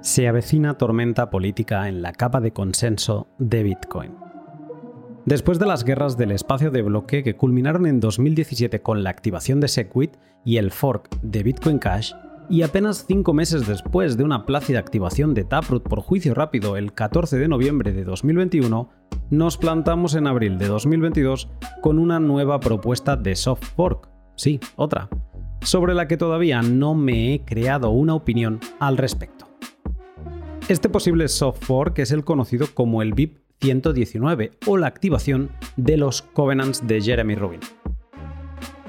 Se avecina tormenta política en la capa de consenso de Bitcoin. Después de las guerras del espacio de bloque que culminaron en 2017 con la activación de Segwit y el fork de Bitcoin Cash, y apenas cinco meses después de una plácida activación de Taproot por juicio rápido el 14 de noviembre de 2021, nos plantamos en abril de 2022 con una nueva propuesta de soft fork. Sí, otra, sobre la que todavía no me he creado una opinión al respecto. Este posible soft fork es el conocido como el BIP 119 o la activación de los covenants de Jeremy Rubin.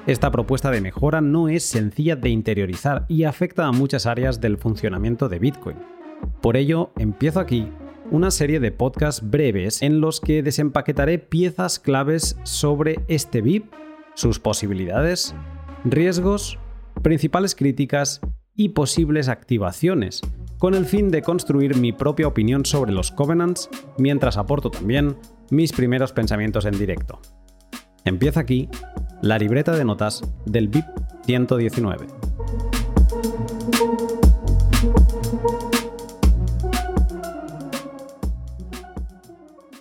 Esta propuesta de mejora no es sencilla de interiorizar y afecta a muchas áreas del funcionamiento de Bitcoin. Por ello, empiezo aquí una serie de podcasts breves en los que desempaquetaré piezas claves sobre este BIP, sus posibilidades, riesgos, principales críticas y posibles activaciones, con el fin de construir mi propia opinión sobre los covenants, mientras aporto también mis primeros pensamientos en directo. Empieza aquí la libreta de notas del BIP 119.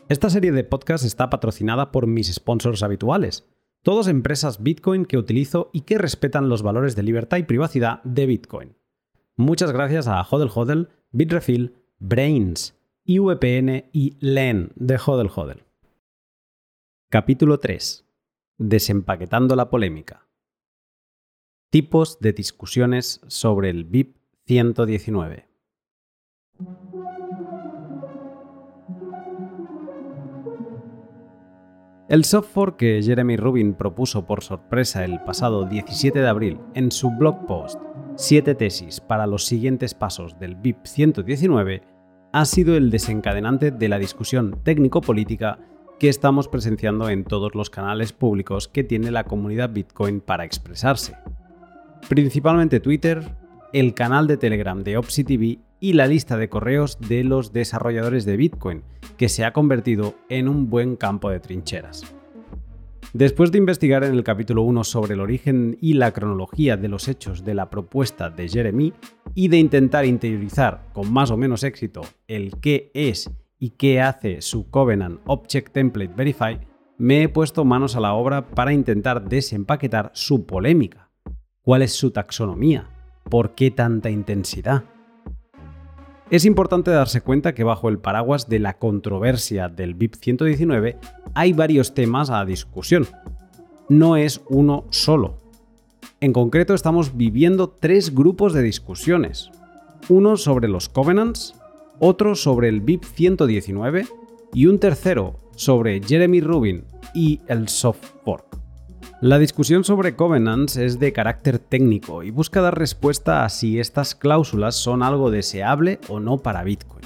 Esta serie de podcasts está patrocinada por mis sponsors habituales, todos empresas Bitcoin que utilizo y que respetan los valores de libertad y privacidad de Bitcoin. Muchas gracias a Hodel Hodel, Bitrefill, Brains, IVPN y LEN de Hodel Hodel. Capítulo 3 Desempaquetando la polémica. Tipos de discusiones sobre el BIP 119. El software que Jeremy Rubin propuso por sorpresa el pasado 17 de abril en su blog post 7 tesis para los siguientes pasos del BIP 119 ha sido el desencadenante de la discusión técnico-política que estamos presenciando en todos los canales públicos que tiene la comunidad Bitcoin para expresarse. Principalmente Twitter, el canal de Telegram de OpsiTV y la lista de correos de los desarrolladores de Bitcoin, que se ha convertido en un buen campo de trincheras. Después de investigar en el capítulo 1 sobre el origen y la cronología de los hechos de la propuesta de Jeremy y de intentar interiorizar con más o menos éxito el qué es y qué hace su Covenant Object Template Verify, me he puesto manos a la obra para intentar desempaquetar su polémica. ¿Cuál es su taxonomía? ¿Por qué tanta intensidad? Es importante darse cuenta que bajo el paraguas de la controversia del BIP 119 hay varios temas a discusión. No es uno solo. En concreto estamos viviendo tres grupos de discusiones. Uno sobre los covenants, otro sobre el BIP 119 y un tercero sobre Jeremy Rubin y el soft fork. La discusión sobre covenants es de carácter técnico y busca dar respuesta a si estas cláusulas son algo deseable o no para Bitcoin.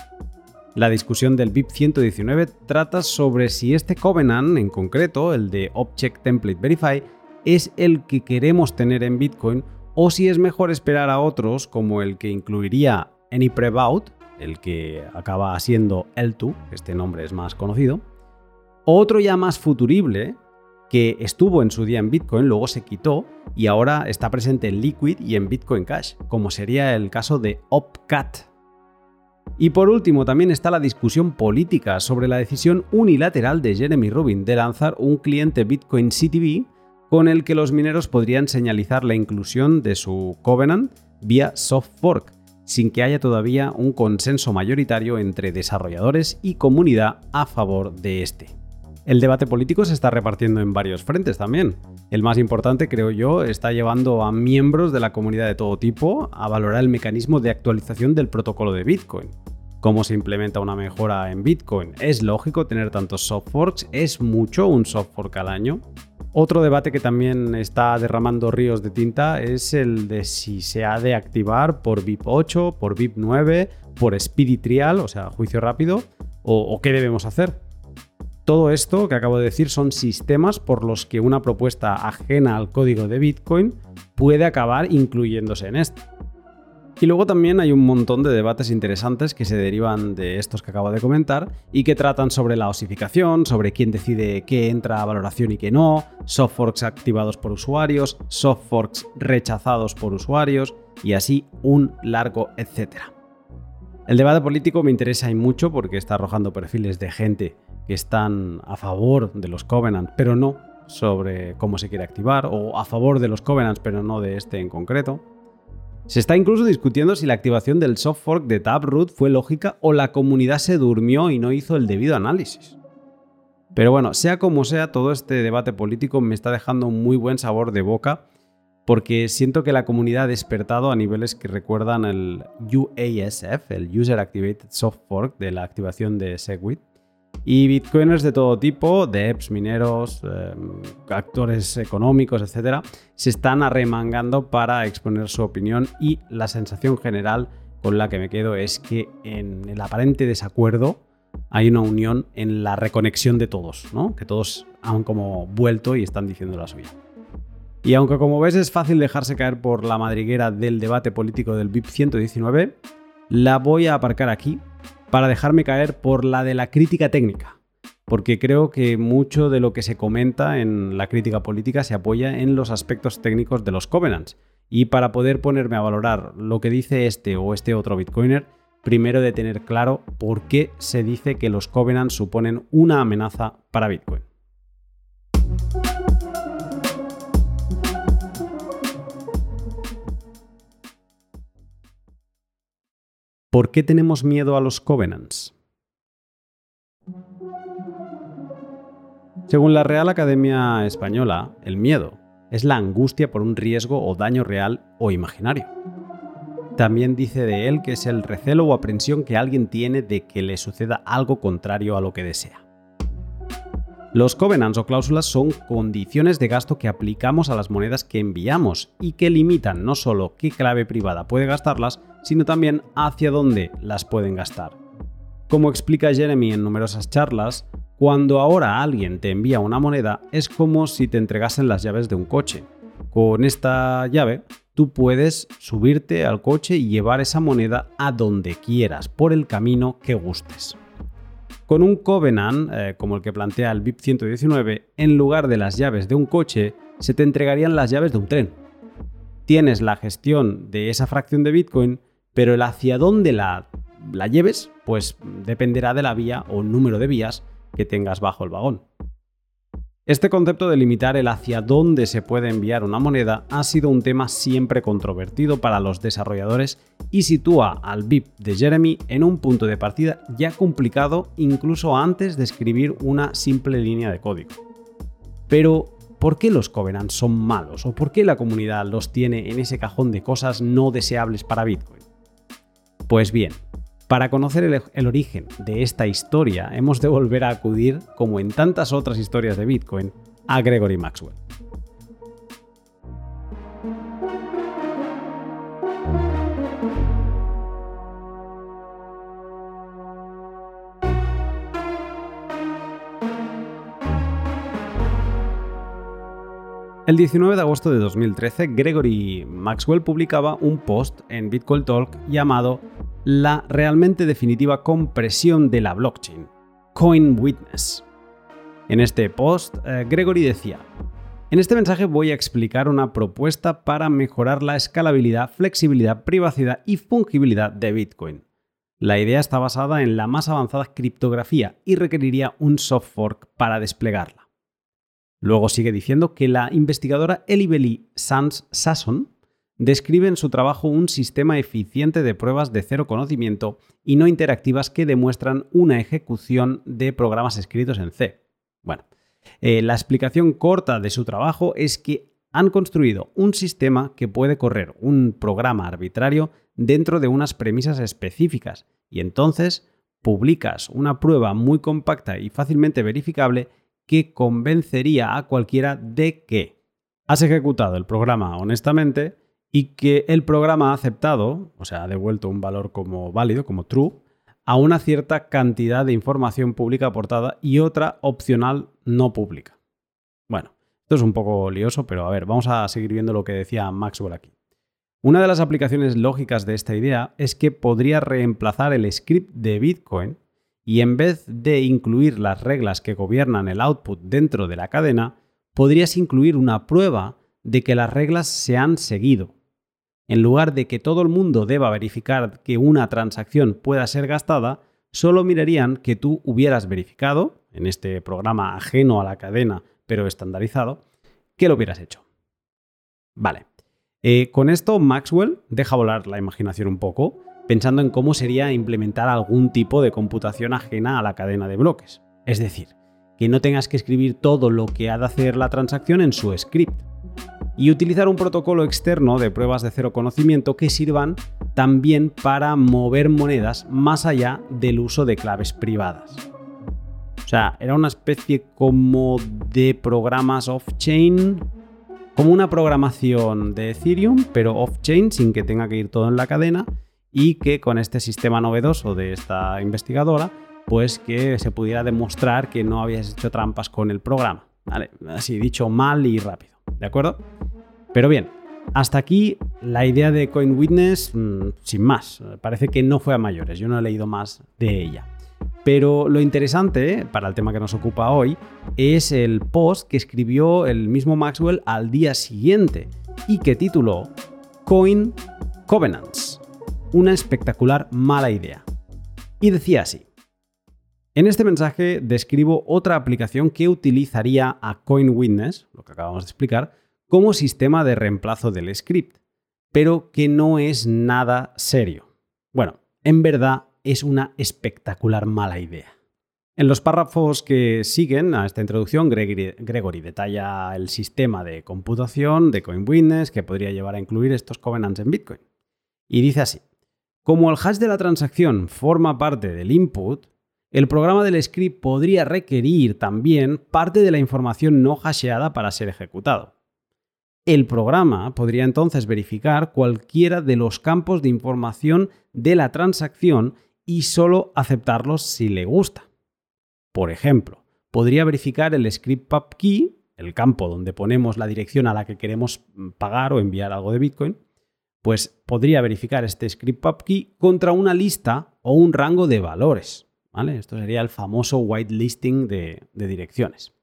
La discusión del BIP 119 trata sobre si este covenant, en concreto el de Object Template Verify, es el que queremos tener en Bitcoin o si es mejor esperar a otros como el que incluiría Any el que acaba siendo L2, este nombre es más conocido. Otro ya más futurible, que estuvo en su día en Bitcoin, luego se quitó y ahora está presente en Liquid y en Bitcoin Cash, como sería el caso de OpCat. Y por último, también está la discusión política sobre la decisión unilateral de Jeremy Rubin de lanzar un cliente Bitcoin CTV con el que los mineros podrían señalizar la inclusión de su Covenant vía soft fork, sin que haya todavía un consenso mayoritario entre desarrolladores y comunidad a favor de este. El debate político se está repartiendo en varios frentes también. El más importante, creo yo, está llevando a miembros de la comunidad de todo tipo a valorar el mecanismo de actualización del protocolo de Bitcoin. ¿Cómo se implementa una mejora en Bitcoin? ¿Es lógico tener tantos soft forks? ¿Es mucho un soft fork al año? Otro debate que también está derramando ríos de tinta es el de si se ha de activar por VIP 8, por VIP 9, por Speedy Trial, o sea, juicio rápido, o, qué debemos hacer. Todo esto que acabo de decir son sistemas por los que una propuesta ajena al código de Bitcoin puede acabar incluyéndose en esto. Y luego también hay un montón de debates interesantes que se derivan de estos que acabo de comentar y que tratan sobre la osificación, sobre quién decide qué entra a valoración y qué no, soft forks activados por usuarios, soft forks rechazados por usuarios y así un largo etcétera. El debate político me interesa y mucho porque está arrojando perfiles de gente que están a favor de los Covenant, pero no sobre cómo se quiere activar, o a favor de los Covenants, pero no de este en concreto. Se está incluso discutiendo si la activación del soft fork de Taproot fue lógica o la comunidad se durmió y no hizo el debido análisis. Pero bueno, sea como sea, todo este debate político me está dejando un muy buen sabor de boca porque siento que la comunidad ha despertado a niveles que recuerdan el UASF, el User Activated Soft Fork de la activación de Segwit. Y bitcoiners de todo tipo, devs, mineros, em, actores económicos, etc., se están arremangando para exponer su opinión y la sensación general con la que me quedo es que en el aparente desacuerdo hay una unión en la reconexión de todos, ¿no? que todos han como vuelto y están diciendo la suya. Y aunque como ves es fácil dejarse caer por la madriguera del debate político del BIP 119, la voy a aparcar aquí para dejarme caer por la de la crítica técnica, porque creo que mucho de lo que se comenta en la crítica política se apoya en los aspectos técnicos de los covenants. Y para poder ponerme a valorar lo que dice este o este otro bitcoiner, primero de tener claro por qué se dice que los covenants suponen una amenaza para Bitcoin. ¿Por qué tenemos miedo a los covenants? Según la Real Academia Española, el miedo es la angustia por un riesgo o daño real o imaginario. También dice de él que es el recelo o aprensión que alguien tiene de que le suceda algo contrario a lo que desea. Los covenants o cláusulas son condiciones de gasto que aplicamos a las monedas que enviamos y que limitan no solo qué clave privada puede gastarlas, sino también hacia dónde las pueden gastar. Como explica Jeremy en numerosas charlas, cuando ahora alguien te envía una moneda es como si te entregasen las llaves de un coche. Con esta llave tú puedes subirte al coche y llevar esa moneda a donde quieras, por el camino que gustes. Con un Covenant, eh, como el que plantea el BIP 119, en lugar de las llaves de un coche, se te entregarían las llaves de un tren. Tienes la gestión de esa fracción de Bitcoin, pero el hacia dónde la, la lleves, pues dependerá de la vía o número de vías que tengas bajo el vagón. Este concepto de limitar el hacia dónde se puede enviar una moneda ha sido un tema siempre controvertido para los desarrolladores y sitúa al BIP de Jeremy en un punto de partida ya complicado incluso antes de escribir una simple línea de código. Pero, ¿por qué los Covenants son malos o por qué la comunidad los tiene en ese cajón de cosas no deseables para Bitcoin? Pues bien, para conocer el, origen de esta historia, hemos de volver a acudir, como en tantas otras historias de Bitcoin, a Gregory Maxwell. El 19 de agosto de 2013, Gregory Maxwell publicaba un post en Bitcoin Talk llamado la realmente definitiva compresión de la blockchain, Coin Witness. En este post, eh, Gregory decía, en este mensaje voy a explicar una propuesta para mejorar la escalabilidad, flexibilidad, privacidad y fungibilidad de Bitcoin. La idea está basada en la más avanzada criptografía y requeriría un soft fork para desplegarla. Luego sigue diciendo que la investigadora Elibeli Sanz Sasson describe en su trabajo un sistema eficiente de pruebas de cero conocimiento y no interactivas que demuestran una ejecución de programas escritos en C. Bueno, eh, la explicación corta de su trabajo es que han construido un sistema que puede correr un programa arbitrario dentro de unas premisas específicas y entonces publicas una prueba muy compacta y fácilmente verificable que convencería a cualquiera de que has ejecutado el programa honestamente, y que el programa ha aceptado, o sea, ha devuelto un valor como válido, como true, a una cierta cantidad de información pública aportada y otra opcional no pública. Bueno, esto es un poco lioso, pero a ver, vamos a seguir viendo lo que decía Maxwell aquí. Una de las aplicaciones lógicas de esta idea es que podría reemplazar el script de Bitcoin y en vez de incluir las reglas que gobiernan el output dentro de la cadena, podrías incluir una prueba de que las reglas se han seguido. En lugar de que todo el mundo deba verificar que una transacción pueda ser gastada, solo mirarían que tú hubieras verificado, en este programa ajeno a la cadena pero estandarizado, que lo hubieras hecho. Vale. Eh, con esto Maxwell deja volar la imaginación un poco, pensando en cómo sería implementar algún tipo de computación ajena a la cadena de bloques. Es decir, que no tengas que escribir todo lo que ha de hacer la transacción en su script. Y utilizar un protocolo externo de pruebas de cero conocimiento que sirvan también para mover monedas más allá del uso de claves privadas. O sea, era una especie como de programas off-chain, como una programación de Ethereum, pero off-chain sin que tenga que ir todo en la cadena y que con este sistema novedoso de esta investigadora, pues que se pudiera demostrar que no habías hecho trampas con el programa. Así dicho mal y rápido, ¿de acuerdo? Pero bien, hasta aquí la idea de CoinWitness, mm, sin más, parece que no fue a mayores, yo no he leído más de ella. Pero lo interesante, para el tema que nos ocupa hoy, es el post que escribió el mismo Maxwell al día siguiente y que tituló Coin Covenants una espectacular mala idea. Y decía así. En este mensaje describo otra aplicación que utilizaría a CoinWitness, lo que acabamos de explicar, como sistema de reemplazo del script, pero que no es nada serio. Bueno, en verdad es una espectacular mala idea. En los párrafos que siguen a esta introducción, Gregory, detalla el sistema de computación de CoinWitness que podría llevar a incluir estos covenants en Bitcoin. Y dice así, como el hash de la transacción forma parte del input, el programa del script podría requerir también parte de la información no hasheada para ser ejecutado. El programa podría entonces verificar cualquiera de los campos de información de la transacción y solo aceptarlos si le gusta. Por ejemplo, podría verificar el script pubkey, el campo donde ponemos la dirección a la que queremos pagar o enviar algo de Bitcoin, pues podría verificar este script pubkey contra una lista o un rango de valores. ¿vale? Esto sería el famoso whitelisting de, de direcciones.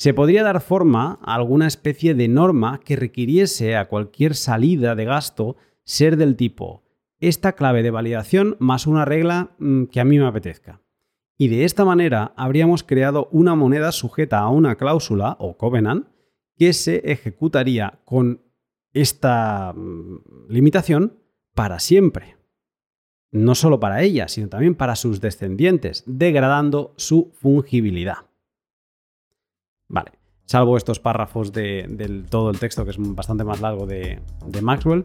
Se podría dar forma a alguna especie de norma que requiriese a cualquier salida de gasto ser del tipo esta clave de validación más una regla mm, que a mí me apetezca. Y de esta manera habríamos creado una moneda sujeta a una cláusula o covenant que se ejecutaría con esta mm, limitación para siempre. No solo para ella, sino también para sus descendientes, degradando su fungibilidad. Vale, salvo estos párrafos de, todo el texto, que es bastante más largo de, Maxwell,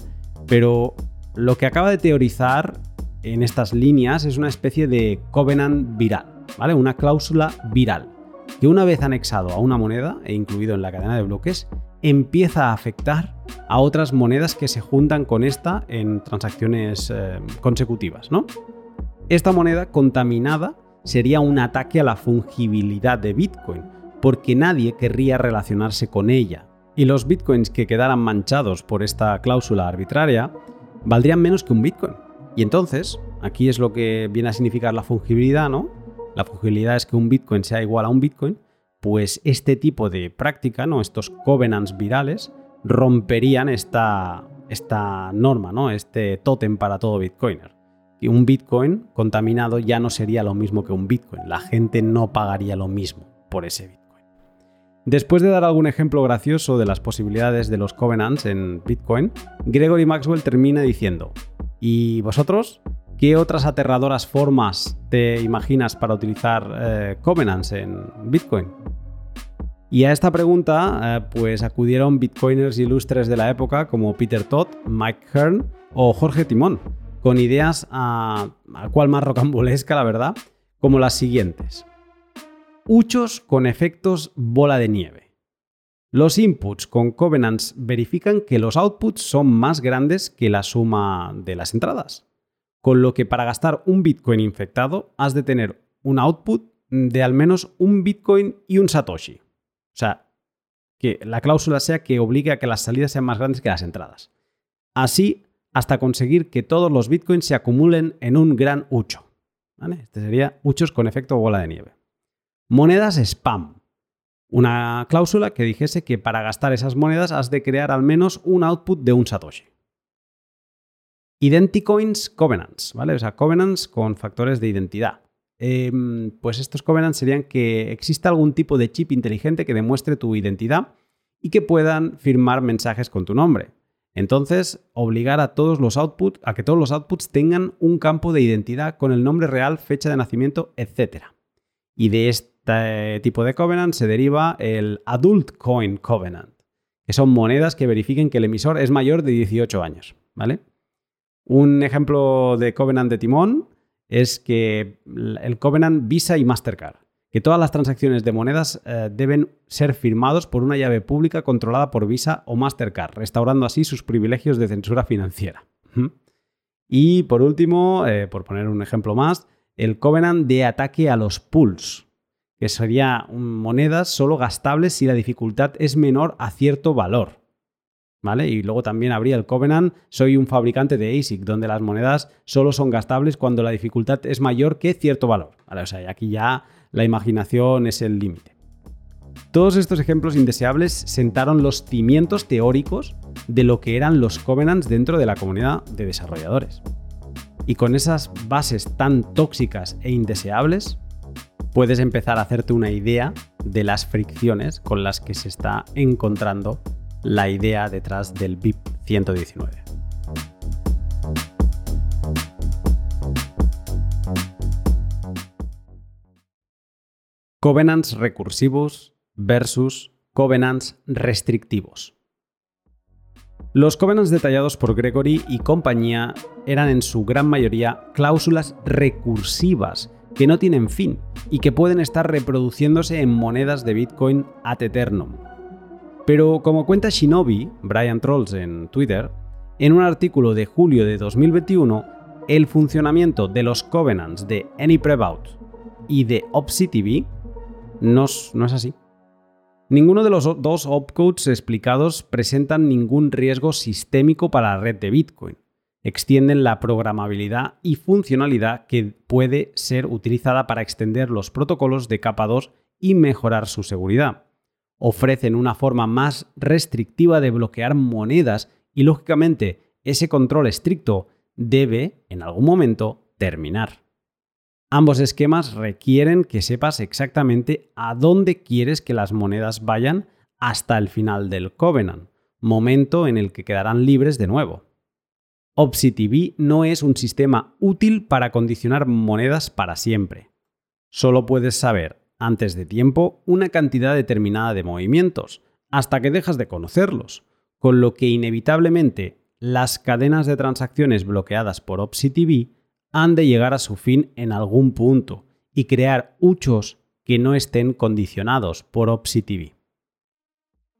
pero lo que acaba de teorizar en estas líneas es una especie de covenant viral, ¿vale? Una cláusula viral, que una vez anexado a una moneda e incluido en la cadena de bloques, empieza a afectar a otras monedas que se juntan con esta en transacciones eh, consecutivas. ¿no? Esta moneda contaminada sería un ataque a la fungibilidad de Bitcoin, porque nadie querría relacionarse con ella. Y los bitcoins que quedaran manchados por esta cláusula arbitraria valdrían menos que un bitcoin. Y entonces, aquí es lo que viene a significar la fungibilidad, ¿no? La fungibilidad es que un bitcoin sea igual a un bitcoin, pues este tipo de práctica, ¿no? estos covenants virales, romperían esta, esta norma, ¿no? este tótem para todo bitcoiner. Y un bitcoin contaminado ya no sería lo mismo que un bitcoin. La gente no pagaría lo mismo por ese bitcoin. Después de dar algún ejemplo gracioso de las posibilidades de los covenants en bitcoin, Gregory Maxwell termina diciendo, ¿y vosotros? ¿Qué otras aterradoras formas te imaginas para utilizar eh, covenants en Bitcoin? Y a esta pregunta, eh, pues acudieron bitcoiners ilustres de la época como Peter Todd, Mike Hearn o Jorge Timón, con ideas a, a cual más rocambolesca, la verdad, como las siguientes. Huchos con efectos bola de nieve. Los inputs con covenants verifican que los outputs son más grandes que la suma de las entradas con lo que para gastar un Bitcoin infectado has de tener un output de al menos un Bitcoin y un Satoshi. O sea, que la cláusula sea que obligue a que las salidas sean más grandes que las entradas. Así hasta conseguir que todos los bitcoins se acumulen en un gran hucho. Este sería huchos con efecto bola de nieve. Monedas spam. Una cláusula que dijese que para gastar esas monedas has de crear al menos un output de un Satoshi. Identicoins Covenants, ¿vale? O sea, Covenants con factores de identidad. Em, pues estos Covenants serían que exista algún tipo de chip inteligente que demuestre tu identidad y que puedan firmar mensajes con tu nombre. Entonces, obligar a todos los outputs, a que todos los outputs tengan un campo de identidad con el nombre real, fecha de nacimiento, etc. Y de este tipo de covenant se deriva el Adult Coin Covenant, que son monedas que verifiquen que el emisor es mayor de 18 años, ¿vale? Un ejemplo de covenant de timón es que el covenant Visa y Mastercard, que todas las transacciones de monedas eh, deben ser firmados por una llave pública controlada por Visa o Mastercard, restaurando así sus privilegios de censura financiera. Y por último, eh, por poner un ejemplo más, el covenant de ataque a los pools, que sería monedas solo gastables si la dificultad es menor a cierto valor. ¿Vale? Y luego también habría el Covenant, soy un fabricante de ASIC, donde las monedas solo son gastables cuando la dificultad es mayor que cierto valor. O sea, aquí ya la imaginación es el límite. Todos estos ejemplos indeseables sentaron los cimientos teóricos de lo que eran los covenants dentro de la comunidad de desarrolladores. Y con esas bases tan tóxicas e indeseables, puedes empezar a hacerte una idea de las fricciones con las que se está encontrando la idea detrás del BIP 119. Covenants recursivos versus covenants restrictivos. Los covenants detallados por Gregory y compañía eran en su gran mayoría cláusulas recursivas que no tienen fin y que pueden estar reproduciéndose en monedas de Bitcoin ad eternum. Pero como cuenta Shinobi, Brian Trolls en Twitter, en un artículo de julio de 2021, el funcionamiento de los covenants de AnyPrevout y de OpsiTV no, no es así. Ninguno de los dos opcodes explicados presentan ningún riesgo sistémico para la red de Bitcoin. Extienden la programabilidad y funcionalidad que puede ser utilizada para extender los protocolos de capa 2 y mejorar su seguridad. Ofrecen una forma más restrictiva de bloquear monedas y lógicamente ese control estricto debe, en algún momento, terminar. Ambos esquemas requieren que sepas exactamente a dónde quieres que las monedas vayan hasta el final del Covenant, momento en el que quedarán libres de nuevo. OpsiTV no es un sistema útil para condicionar monedas para siempre. Solo puedes saber, antes de tiempo, una cantidad determinada de movimientos, hasta que dejas de conocerlos, con lo que inevitablemente las cadenas de transacciones bloqueadas por OpsiTV han de llegar a su fin en algún punto y crear huchos que no estén condicionados por OpsiTV.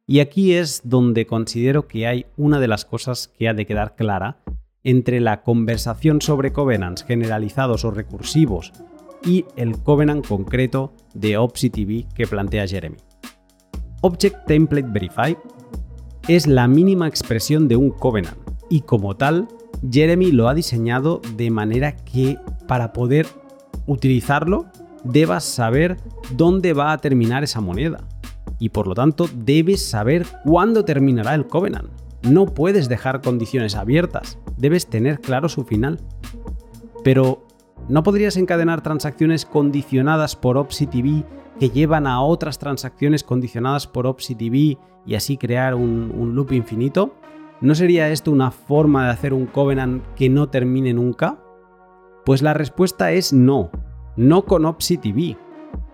Y aquí es donde considero que hay una de las cosas que ha de quedar clara entre la conversación sobre covenants generalizados o recursivos y el covenant concreto de OpsiTV que plantea Jeremy. Object Template Verify es la mínima expresión de un covenant y como tal Jeremy lo ha diseñado de manera que para poder utilizarlo debas saber dónde va a terminar esa moneda y por lo tanto debes saber cuándo terminará el Covenant. No puedes dejar condiciones abiertas, debes tener claro su final. Pero, ¿no podrías encadenar transacciones condicionadas por OpsiTV que llevan a otras transacciones condicionadas por OpsiTV y así crear un, un loop infinito? ¿No sería esto una forma de hacer un covenant que no termine nunca? Pues la respuesta es no, no con OpsiTV.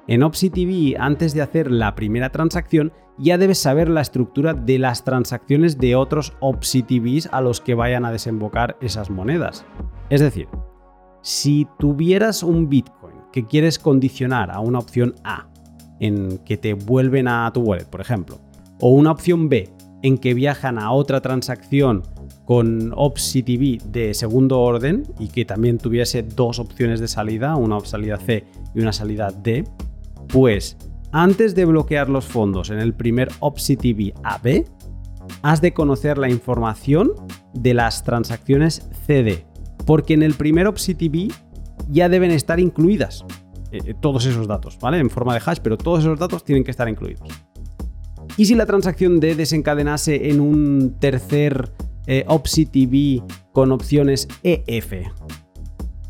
En OpsiTV, antes de hacer la primera transacción, ya debes saber la estructura de las transacciones de otros OpsiTVs a los que vayan a desembocar esas monedas. Es decir, si tuvieras un Bitcoin que quieres condicionar a una opción A, en que te vuelven a tu wallet, por ejemplo, o una opción B, en que viajan a otra transacción con OpsiTV de segundo orden y que también tuviese dos opciones de salida, una salida C y una salida D, pues antes de bloquear los fondos en el primer OpsiTV AB, has de conocer la información de las transacciones CD, porque en el primer OpsiTV ya deben estar incluidas eh, eh, todos esos datos, ¿vale? En forma de hash, pero todos esos datos tienen que estar incluidos. Y si la transacción D desencadenase en un tercer eh, con opciones EF,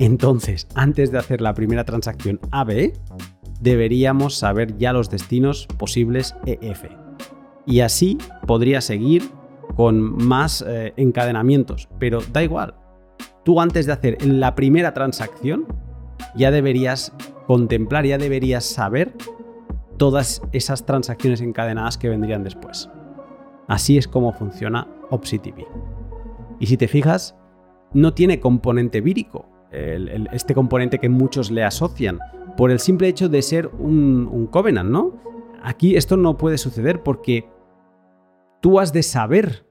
entonces, antes de hacer la primera transacción AB, deberíamos saber ya los destinos posibles EF. Y así podría seguir con más eh, encadenamientos, pero da igual. Tú antes de hacer la primera transacción, ya deberías contemplar, ya deberías saber todas esas transacciones encadenadas que vendrían después. Así es como funciona OpsiTV. Y si te fijas, no tiene componente vírico, este componente que muchos le asocian, por el simple hecho de ser un, covenant, ¿no? Aquí esto no puede suceder porque tú has de saber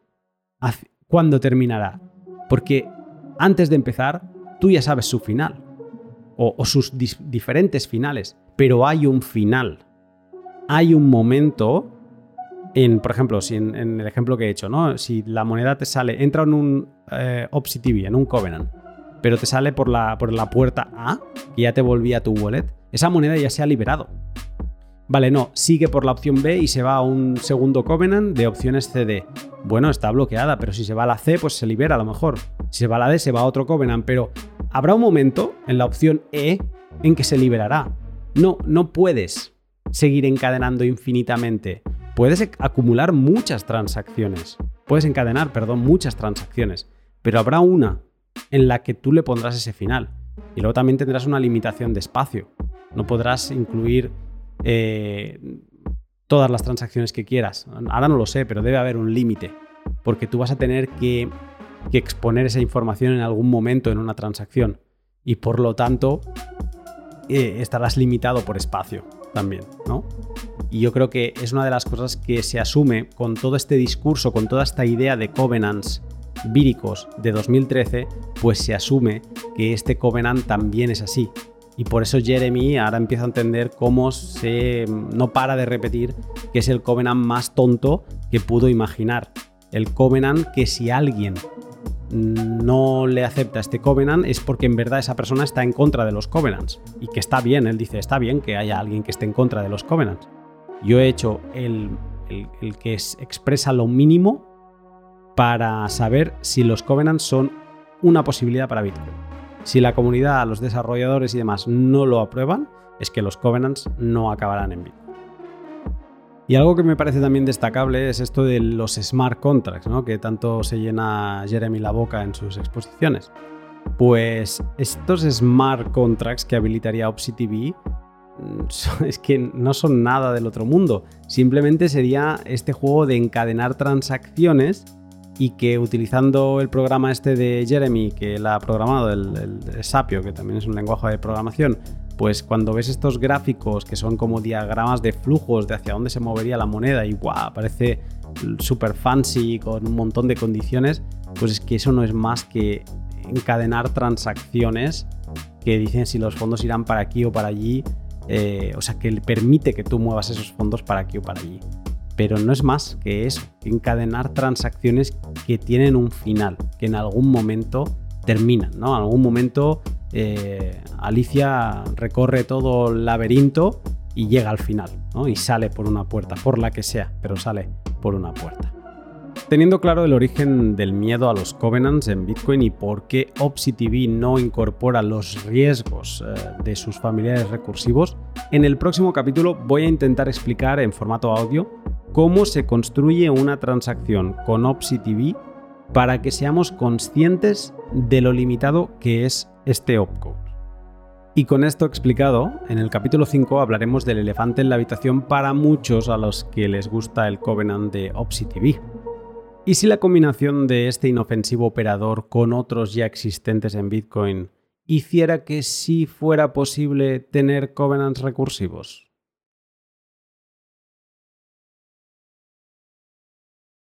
cuándo terminará. Porque antes de empezar, tú ya sabes su final. O, sus diferentes finales. Pero hay un final. Hay un momento en, por ejemplo, si en, el ejemplo que he hecho, ¿no? Si la moneda te sale, entra en un eh, en un Covenant, pero te sale por la, por la puerta A, que ya te volvía tu wallet, esa moneda ya se ha liberado. Vale, no, sigue por la opción B y se va a un segundo Covenant de opciones CD. Bueno, está bloqueada, pero si se va a la C, pues se libera a lo mejor. Si se va a la D, se va a otro Covenant, pero habrá un momento en la opción E en que se liberará. No, no puedes seguir encadenando infinitamente. Puedes acumular muchas transacciones. Puedes encadenar, perdón, muchas transacciones. Pero habrá una en la que tú le pondrás ese final. Y luego también tendrás una limitación de espacio. No podrás incluir eh, todas las transacciones que quieras. Ahora no lo sé, pero debe haber un límite. Porque tú vas a tener que, exponer esa información en algún momento en una transacción. Y por lo tanto, eh, estarás limitado por espacio también, ¿no? Y yo creo que es una de las cosas que se asume con todo este discurso, con toda esta idea de covenants víricos de 2013, pues se asume que este Covenant también es así. Y por eso Jeremy ahora empieza a entender cómo se no para de repetir que es el Covenant más tonto que pudo imaginar. El Covenant que si alguien no le acepta este Covenant es porque en verdad esa persona está en contra de los Covenants. Y que está bien, él dice, está bien que haya alguien que esté en contra de los Covenants. Yo he hecho el, que expresa lo mínimo para saber si los covenants son una posibilidad para Bitcoin. Si la comunidad, los desarrolladores y demás no lo aprueban, es que los covenants no acabarán en Bitcoin. Y algo que me parece también destacable es esto de los smart contracts, ¿no? que tanto se llena Jeremy la boca en sus exposiciones. Pues estos smart contracts que habilitaría OpsiTV mm, es que no son nada del otro mundo. Simplemente sería este juego de encadenar transacciones y que utilizando el programa este de Jeremy, que él ha programado, el, Sapio, que también es un lenguaje de programación, pues cuando ves estos gráficos que son como diagramas de flujos de hacia dónde se movería la moneda y guau, parece súper fancy con un montón de condiciones, pues es que eso no es más que encadenar transacciones que dicen si los fondos irán para aquí o para allí, eh, o sea, que permite que tú muevas esos fondos para aquí o para allí pero no es más que eso, encadenar transacciones que tienen un final, que en algún momento terminan, ¿no? En algún momento eh, Alicia recorre todo el laberinto y llega al final, ¿no? Y sale por una puerta, por la que sea, pero sale por una puerta. Teniendo claro el origen del miedo a los covenants en Bitcoin y por qué OpsiTV no incorpora los riesgos eh, de sus familiares recursivos, en el próximo capítulo voy a intentar explicar en formato audio cómo se construye una transacción con OpsiTV para que seamos conscientes de lo limitado que es este opcode. Y con esto explicado, en el capítulo 5 hablaremos del elefante en la habitación para muchos a los que les gusta el Covenant de OpsiTV. ¿Y si la combinación de este inofensivo operador con otros ya existentes en Bitcoin hiciera que sí fuera posible tener covenants recursivos?